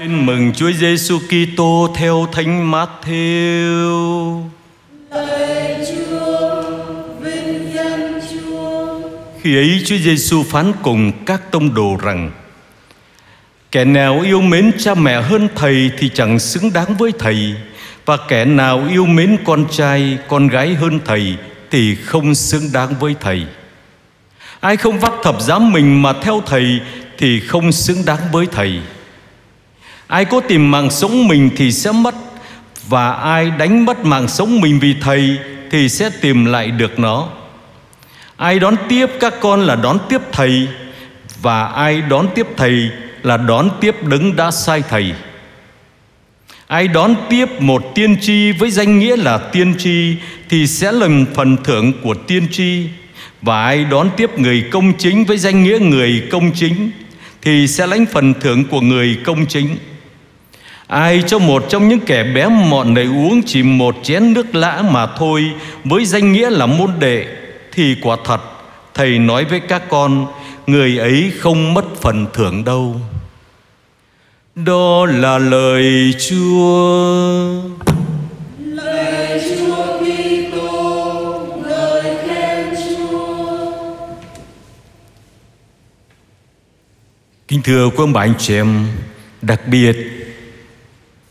Tin mừng Chúa Giêsu Kitô theo Thánh Matthew. Lạy Chúa, vinh danh Chúa. Khi ấy Chúa Giêsu phán cùng các tông đồ rằng: Kẻ nào yêu mến cha mẹ hơn thầy thì chẳng xứng đáng với thầy, và kẻ nào yêu mến con trai, con gái hơn thầy thì không xứng đáng với thầy. Ai không vác thập giá mình mà theo thầy thì không xứng đáng với thầy. Ai cố tìm mạng sống mình thì sẽ mất, Và ai đánh mất mạng sống mình vì thầy Thì sẽ tìm lại được nó. Ai đón tiếp các con là đón tiếp thầy, Và ai đón tiếp thầy là đón tiếp đứng đã sai thầy. Ai đón tiếp một tiên tri với danh nghĩa là tiên tri Thì sẽ lần phần thưởng của tiên tri, Và ai đón tiếp người công chính với danh nghĩa người công chính Thì sẽ lãnh phần thưởng của người công chính. Ai cho một trong những kẻ bé mọn này uống chỉ một chén nước lã mà thôi Với danh nghĩa là môn đệ Thì quả thật Thầy nói với các con Người ấy không mất phần thưởng đâu Đó là lời Chúa Lạy Chúa Kitô, lời khen Chúa. Kính thưa quý ông bà anh chị em Đặc biệt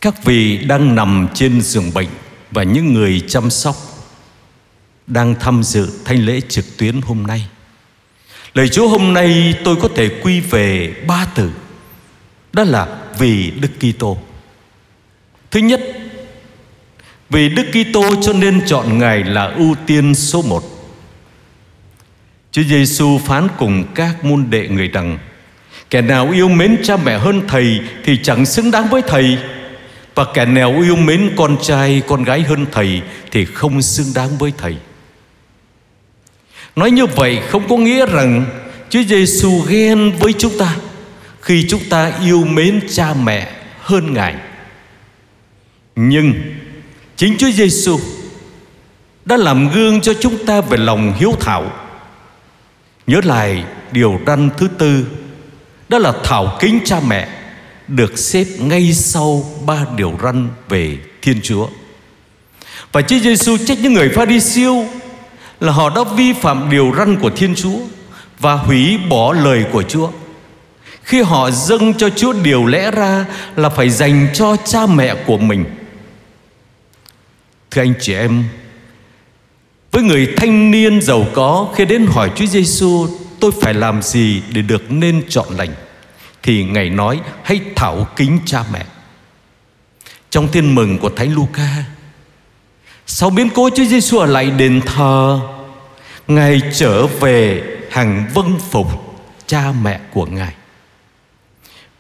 các vị đang nằm trên giường bệnh Và những người chăm sóc Đang tham dự thanh lễ trực tuyến hôm nay. Lời Chúa hôm nay tôi có thể quy về ba từ. Đó là vì Đức Kitô. Thứ nhất, Vì Đức Kitô cho nên chọn Ngài là ưu tiên số một. Chúa Giêsu phán cùng các môn đệ người rằng, Kẻ nào yêu mến cha mẹ hơn thầy Thì chẳng xứng đáng với thầy. Và kẻ nào yêu mến con trai, Con gái hơn thầy Thì không xứng đáng với thầy. Nói như vậy không có nghĩa rằng Chúa Giêsu ghen với chúng ta Khi chúng ta yêu mến cha mẹ hơn Ngài. Nhưng Chính Chúa Giêsu Đã làm gương cho chúng ta về lòng hiếu thảo. Nhớ lại điều răn thứ tư, Đó là thảo kính cha mẹ. Được xếp ngay sau ba điều răn về Thiên Chúa. Và Chúa Giêsu trách những người pha đi siêu Là họ đã vi phạm điều răn của Thiên Chúa Và hủy bỏ lời của Chúa. Khi họ dâng cho Chúa điều lẽ ra Là phải dành cho cha mẹ của mình. Thưa anh chị em, với người thanh niên giàu có, khi đến hỏi Chúa Giêsu, tôi phải làm gì để được nên chọn lành? Thì ngài nói, hãy thảo kính cha mẹ. Trong tin mừng của Thánh Luca, sau biến cố Chúa Giêsu ở lại đền thờ, ngài trở về hàng vâng phục cha mẹ của ngài.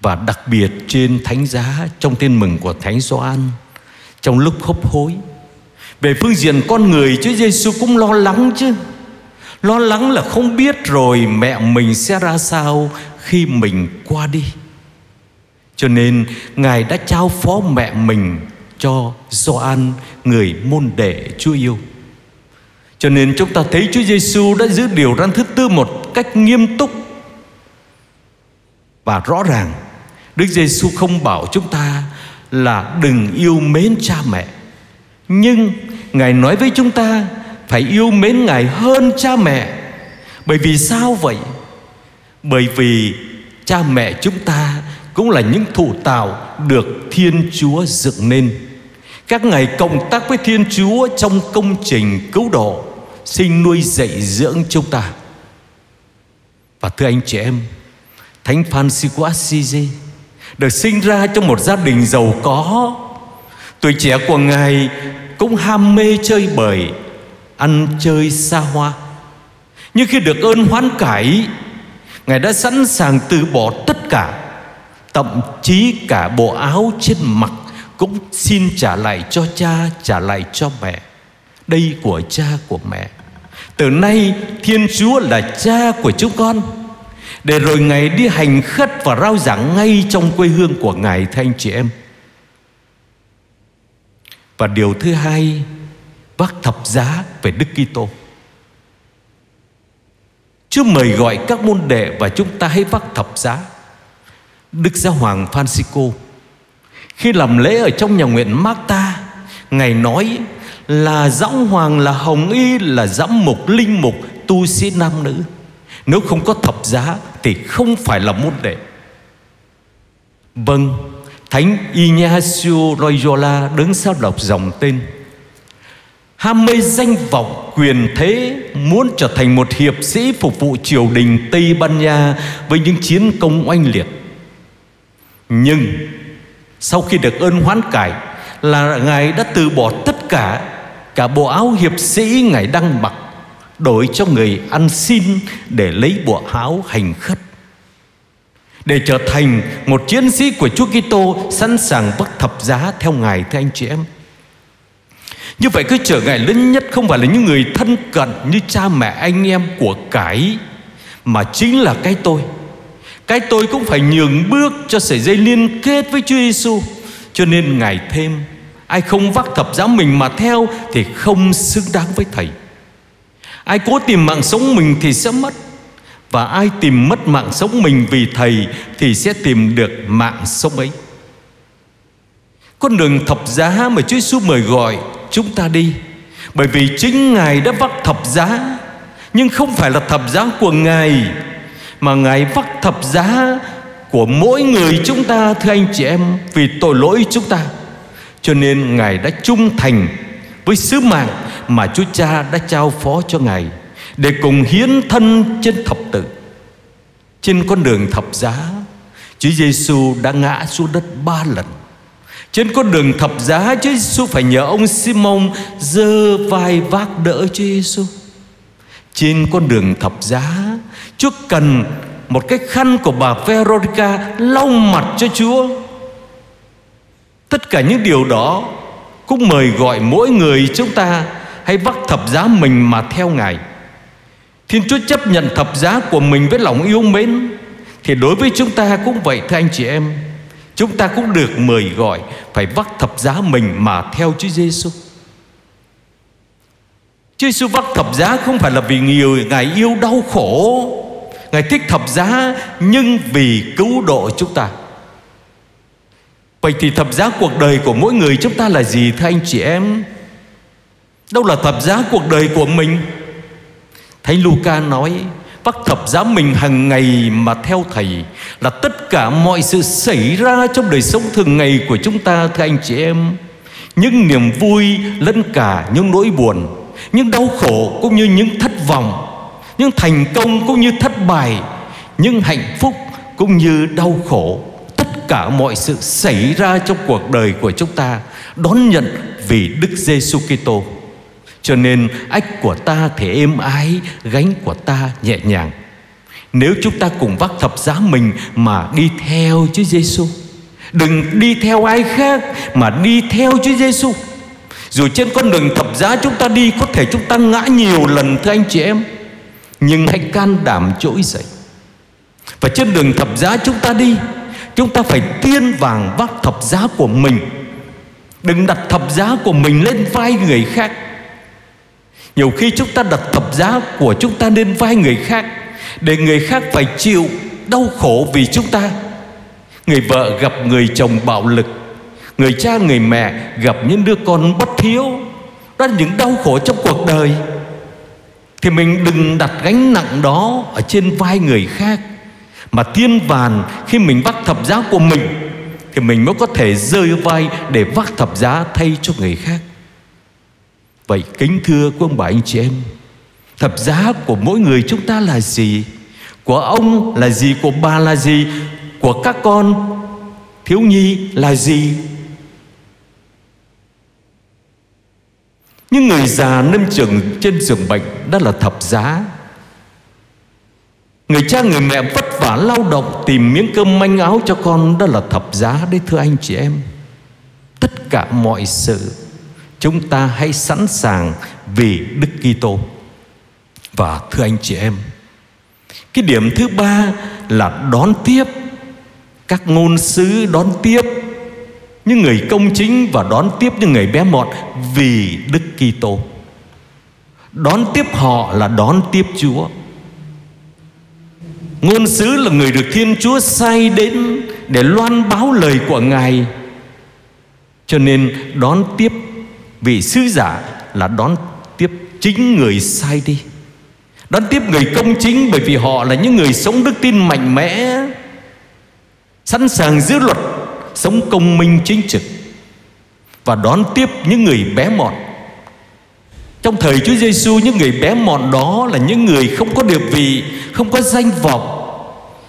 Và đặc biệt trên thánh giá, trong tin mừng của Thánh Gioan, trong lúc hấp hối, về phương diện con người, Chúa Giêsu cũng lo lắng chứ Lo lắng là không biết rồi mẹ mình sẽ ra sao khi mình qua đi. Cho nên Ngài đã trao phó mẹ mình cho Gioan, người môn đệ Chúa yêu. Cho nên chúng ta thấy Chúa Giêsu đã giữ điều răn thứ tư một cách nghiêm túc. Và rõ ràng, Đức Giêsu không bảo chúng ta là đừng yêu mến cha mẹ. Nhưng Ngài nói với chúng ta phải yêu mến Ngài hơn cha mẹ. Bởi vì sao vậy? Bởi vì cha mẹ chúng ta Cũng là những thủ tạo Được Thiên Chúa dựng nên. Các ngài cộng tác với Thiên Chúa Trong công trình cứu độ, Sinh nuôi dạy dưỡng chúng ta. Và thưa anh chị em, Thánh Francisco Assisi Được sinh ra trong một gia đình giàu có. Tuổi trẻ của Ngài cũng ham mê chơi bời. Ăn chơi xa hoa. Nhưng khi được ơn hoán cải, Ngài đã sẵn sàng từ bỏ tất cả, Thậm chí cả bộ áo trên mặt Cũng xin trả lại cho cha, Trả lại cho mẹ. Đây của cha của mẹ. Từ nay, Thiên Chúa là cha của chúng con. Để rồi Ngài đi hành khất và rao giảng ngay trong quê hương của Ngài, Thưa anh chị em. Và điều thứ hai Vác thập giá về Đức Kitô. Chúa mời gọi các môn đệ Và chúng ta hãy vác thập giá. Đức Giáo Hoàng Francisco, Khi làm lễ ở trong nhà nguyện Marta Ngài nói là dõng hoàng là hồng y, là giám mục linh mục tu sĩ nam nữ. Nếu không có thập giá thì không phải là môn đệ. Vâng thánh Ignacio Loyola đứng sau đọc dòng tên ham mê danh vọng quyền thế, muốn trở thành một hiệp sĩ phục vụ triều đình Tây Ban Nha với những chiến công oanh liệt. Nhưng sau khi được ơn hoán cải là ngài đã từ bỏ tất cả cả bộ áo hiệp sĩ ngài đang mặc, đổi cho người ăn xin để lấy bộ áo hành khất. Để trở thành một chiến sĩ của Chúa Kitô sẵn sàng bất thập giá theo ngài, thưa anh chị em như vậy cái trở ngại lớn nhất không phải là những người thân cận như cha mẹ, anh em của cải mà chính là cái tôi. Cái tôi cũng phải nhường bước cho sợi dây liên kết với Chúa Giêsu cho nên ngài thêm, Ai không vác thập giá mình mà theo Thì không xứng đáng với Thầy. Ai cố tìm mạng sống mình thì sẽ mất, Và ai tìm mất mạng sống mình vì Thầy Thì sẽ tìm được mạng sống ấy. Con đường thập giá mà Chúa Giêsu mời gọi chúng ta đi Bởi vì chính Ngài đã vác thập giá Nhưng không phải là thập giá của Ngài Mà Ngài vác thập giá của mỗi người chúng ta Thưa anh chị em Vì tội lỗi chúng ta cho nên Ngài đã trung thành với sứ mạng mà Chúa Cha đã trao phó cho Ngài để cùng hiến thân trên thập tự. Trên con đường thập giá, Chúa Giêsu đã ngã xuống đất ba lần. Trên con đường thập giá, Chúa Giêsu phải nhờ ông Simon giơ vai vác đỡ Chúa Giêsu. Trên con đường thập giá, Chúa cần một cái khăn của bà Veronica lau mặt cho Chúa Tất cả những điều đó cũng mời gọi mỗi người chúng ta hãy vác thập giá mình mà theo Ngài. Thiên Chúa chấp nhận thập giá của mình với lòng yêu mến thì đối với chúng ta cũng vậy thưa anh chị em. Chúng ta cũng được mời gọi phải vác thập giá mình mà theo Chúa Giêsu. Chúa Giêsu vác thập giá không phải là vì nhiều Ngài yêu đau khổ Ngài thích thập giá nhưng vì cứu độ chúng ta Vậy thì thập giá cuộc đời của mỗi người chúng ta là gì, thưa anh chị em? Đâu là thập giá cuộc đời của mình? Thánh Luca nói Bắt thập giá mình hàng ngày mà theo Thầy Là tất cả mọi sự xảy ra trong đời sống thường ngày của chúng ta, Thưa anh chị em Những niềm vui lẫn cả những nỗi buồn, Những đau khổ cũng như những thất vọng, Những thành công cũng như thất bại, Những hạnh phúc cũng như đau khổ tất cả mọi sự xảy ra trong cuộc đời của chúng ta đón nhận vì Đức Giêsu Kitô. Cho nên ách của ta thể êm ái, gánh của ta nhẹ nhàng. Nếu chúng ta cùng vác thập giá mình mà đi theo Chúa Giêsu, đừng đi theo ai khác mà đi theo Chúa Giêsu. Dù trên con đường thập giá chúng ta đi có thể chúng ta ngã nhiều lần thưa anh chị em, nhưng hãy can đảm trỗi dậy. Và trên đường thập giá chúng ta đi Chúng ta phải tiên vàng vác thập giá của mình Đừng đặt thập giá của mình lên vai người khác nhiều khi chúng ta đặt thập giá của chúng ta lên vai người khác Để người khác phải chịu đau khổ vì chúng ta. Người vợ gặp người chồng bạo lực, Người cha, người mẹ gặp những đứa con bất hiếu, Đó là những đau khổ trong cuộc đời. Thì mình đừng đặt gánh nặng đó Ở trên vai người khác. Mà tiên vàn khi mình vác thập giá của mình Thì mình mới có thể rơi vai để vác thập giá thay cho người khác. Vậy kính thưa quý ông bà anh chị em, Thập giá của mỗi người chúng ta là gì? Của ông là gì, Của bà là gì? Của các con thiếu nhi là gì? Những người già nâm trường trên giường bệnh Đó là thập giá. Người cha, người mẹ vất vả lao động Tìm miếng cơm manh áo cho con Đó là thập giá đấy, thưa anh chị em. Tất cả mọi sự Chúng ta hãy sẵn sàng Vì Đức Kitô. Và thưa anh chị em, Cái điểm thứ ba Là đón tiếp. Các ngôn sứ đón tiếp Những người công chính Và đón tiếp những người bé mọn Vì Đức Kitô. Đón tiếp họ là đón tiếp Chúa. Ngôn sứ là người được Thiên Chúa sai đến Để loan báo lời của Ngài. Cho nên đón tiếp vì sứ giả là đón tiếp chính người sai đi. Đón tiếp người công chính bởi vì họ là những người sống đức tin mạnh mẽ, Sẵn sàng giữ luật, Sống công minh chính trực Và đón tiếp những người bé mọn. Trong thời Chúa Giêsu những người bé mọn đó là những người không có địa vị, Không có danh vọng.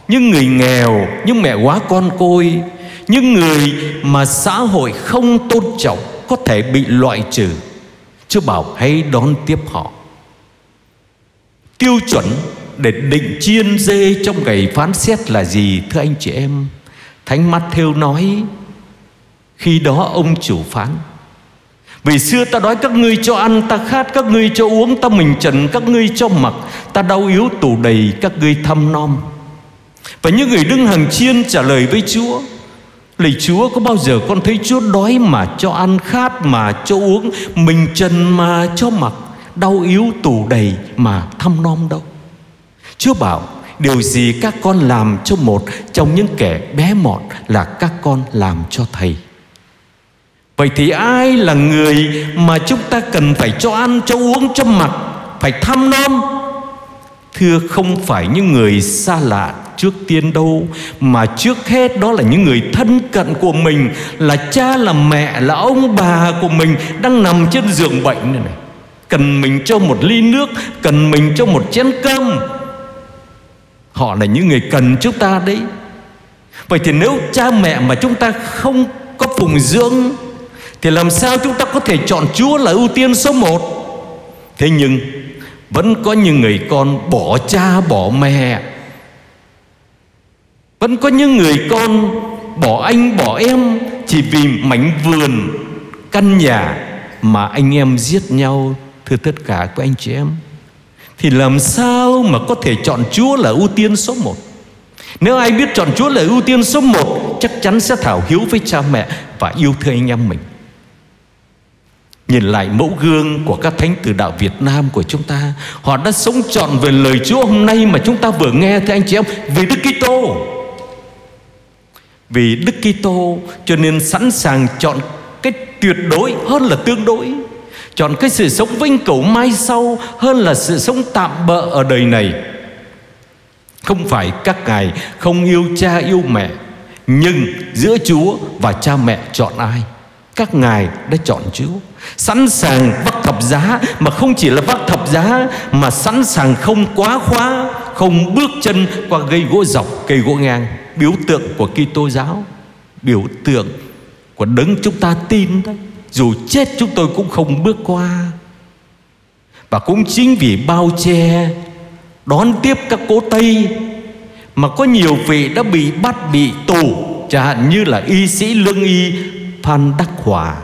Những người nghèo, Những mẹ quá con côi, Những người mà xã hội không tôn trọng. Có thể bị loại trừ. Chứ bảo, hãy đón tiếp họ. Tiêu chuẩn để định chiên dê trong ngày phán xét là gì, thưa anh chị em? Thánh Matthew nói, Khi đó ông chủ phán, Vì xưa ta đói các ngươi cho ăn, Ta khát các ngươi cho uống, Ta mình trần các ngươi cho mặc, Ta đau yếu tủ đầy các ngươi thăm nom Và những người đứng hàng chiên trả lời với Chúa Lạy Chúa có bao giờ con thấy Chúa đói mà cho ăn Khát mà cho uống Mình trần mà cho mặc Đau yếu tủ đầy mà thăm nom đâu? Chúa bảo Điều gì các con làm cho một Trong những kẻ bé mọn Là các con làm cho thầy. Vậy thì ai là người Mà chúng ta cần phải cho ăn Cho uống, cho mặc Phải thăm nom? Thưa không phải những người xa lạ trước tiên đâu Mà trước hết đó là những người thân cận của mình Là cha, là mẹ, là ông bà của mình Đang nằm trên giường bệnh này, này. Cần mình cho một ly nước Cần mình cho một chén cơm. Họ là những người cần chúng ta đấy. Vậy thì nếu cha mẹ mà chúng ta không có phụng dưỡng Thì làm sao chúng ta có thể chọn Chúa là ưu tiên số một? Thế nhưng Vẫn có những người con bỏ cha bỏ mẹ vẫn có những người con bỏ anh, bỏ em Chỉ vì mảnh vườn Căn nhà Mà anh em giết nhau, Thưa tất cả các anh chị em. Thì làm sao mà có thể chọn Chúa là ưu tiên số một? Nếu ai biết chọn Chúa là ưu tiên số một, Chắc chắn sẽ thảo hiếu với cha mẹ Và yêu thương anh em mình. Nhìn lại mẫu gương của các thánh tử đạo Việt Nam của chúng ta, Họ đã sống trọn về lời Chúa hôm nay mà chúng ta vừa nghe, Thưa anh chị em Vì Đức Kitô. Vì Đức Kitô, cho nên sẵn sàng chọn cái tuyệt đối hơn là tương đối. Chọn cái sự sống vinh cửu mai sau Hơn là sự sống tạm bợ ở đời này. Không phải các ngài không yêu cha yêu mẹ, Nhưng giữa Chúa và cha mẹ chọn ai? Các ngài đã chọn Chúa. Sẵn sàng vác thập giá Mà không chỉ là vác thập giá, Mà sẵn sàng không quá khóa, Không bước chân qua gây gỗ dọc, Cây gỗ ngang. Biểu tượng của Kitô giáo, Biểu tượng của đấng chúng ta tin đấy dù chết chúng tôi cũng không bước qua. Và cũng chính vì bao che, Đón tiếp các cố Tây Mà có nhiều vị đã bị bắt, bị tù, Chẳng hạn như là y sĩ lương y Phan Đắc Hòa,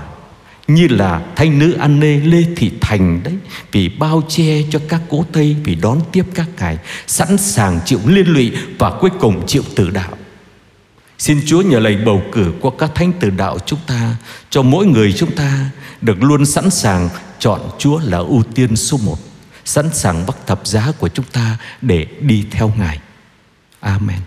Như là thanh nữ An Nê Lê Thị Thành đấy, Vì bao che cho các cố Tây, Vì đón tiếp các ngài, Sẵn sàng chịu liên lụy Và cuối cùng chịu tử đạo. Xin Chúa nhờ lời bầu cử của các thánh tử đạo chúng ta, Cho mỗi người chúng ta được luôn sẵn sàng chọn Chúa là ưu tiên số một, Sẵn sàng bắt thập giá của chúng ta để đi theo Ngài. Amen.